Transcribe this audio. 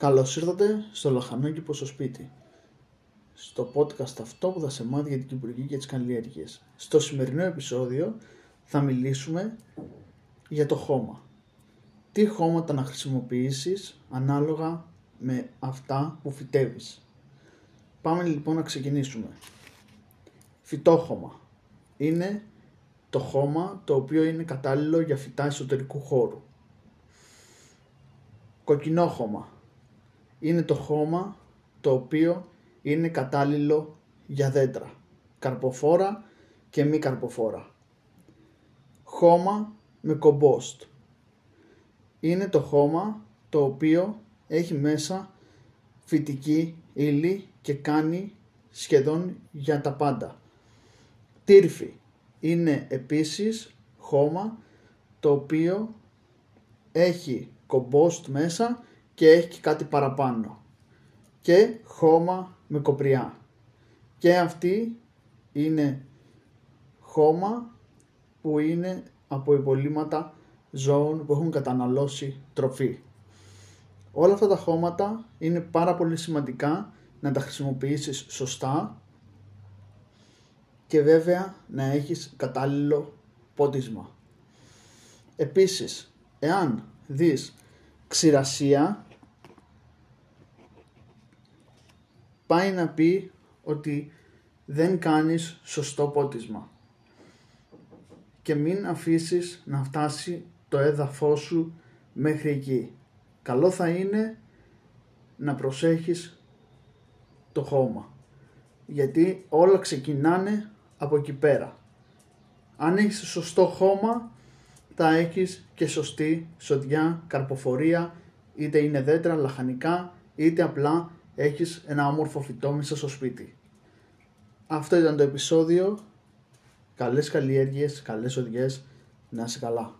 Καλώς ήρθατε στο Λαχανόκηπο στο σπίτι. Στο podcast αυτό που θα σε μάθει για την Κυπουργή και τις καλλιέργειες. Στο σημερινό επεισόδιο θα μιλήσουμε για το χώμα. Τι χώματα να χρησιμοποιήσεις ανάλογα με αυτά που φυτεύεις. Πάμε λοιπόν να ξεκινήσουμε. Φυτόχωμα. Είναι το χώμα το οποίο είναι κατάλληλο για φυτά εσωτερικού χώρου. Κοκκινόχωμα. Είναι το χώμα το οποίο είναι κατάλληλο για δέντρα. Καρποφόρα και μη καρποφόρα. Χώμα με κομπόστ. Είναι το χώμα το οποίο έχει μέσα φυτική ύλη και κάνει σχεδόν για τα πάντα. Τύρφη είναι επίσης χώμα το οποίο έχει κομπόστ μέσα και έχει και κάτι παραπάνω. Και χώμα με κοπριά. Και αυτή είναι χώμα που είναι από υπολείμματα ζώων που έχουν καταναλώσει τροφή. Όλα αυτά τα χώματα είναι πάρα πολύ σημαντικά να τα χρησιμοποιήσεις σωστά και βέβαια να έχεις κατάλληλο πότισμα. Επίσης, εάν δεις ξηρασία πάει να πει ότι δεν κάνεις σωστό πότισμα και μην αφήσεις να φτάσει το έδαφό σου μέχρι εκεί. Καλό θα είναι να προσέχεις το χώμα γιατί όλα ξεκινάνε από εκεί πέρα. Αν έχεις σωστό χώμα θα έχεις και σωστή σοδιά, καρποφορία, είτε είναι δέντρα, λαχανικά, είτε απλά έχεις ένα όμορφο φυτό μέσα στο σπίτι. Αυτό ήταν το επεισόδιο. Καλές καλλιέργειες, καλές οδιές, να είσαι καλά.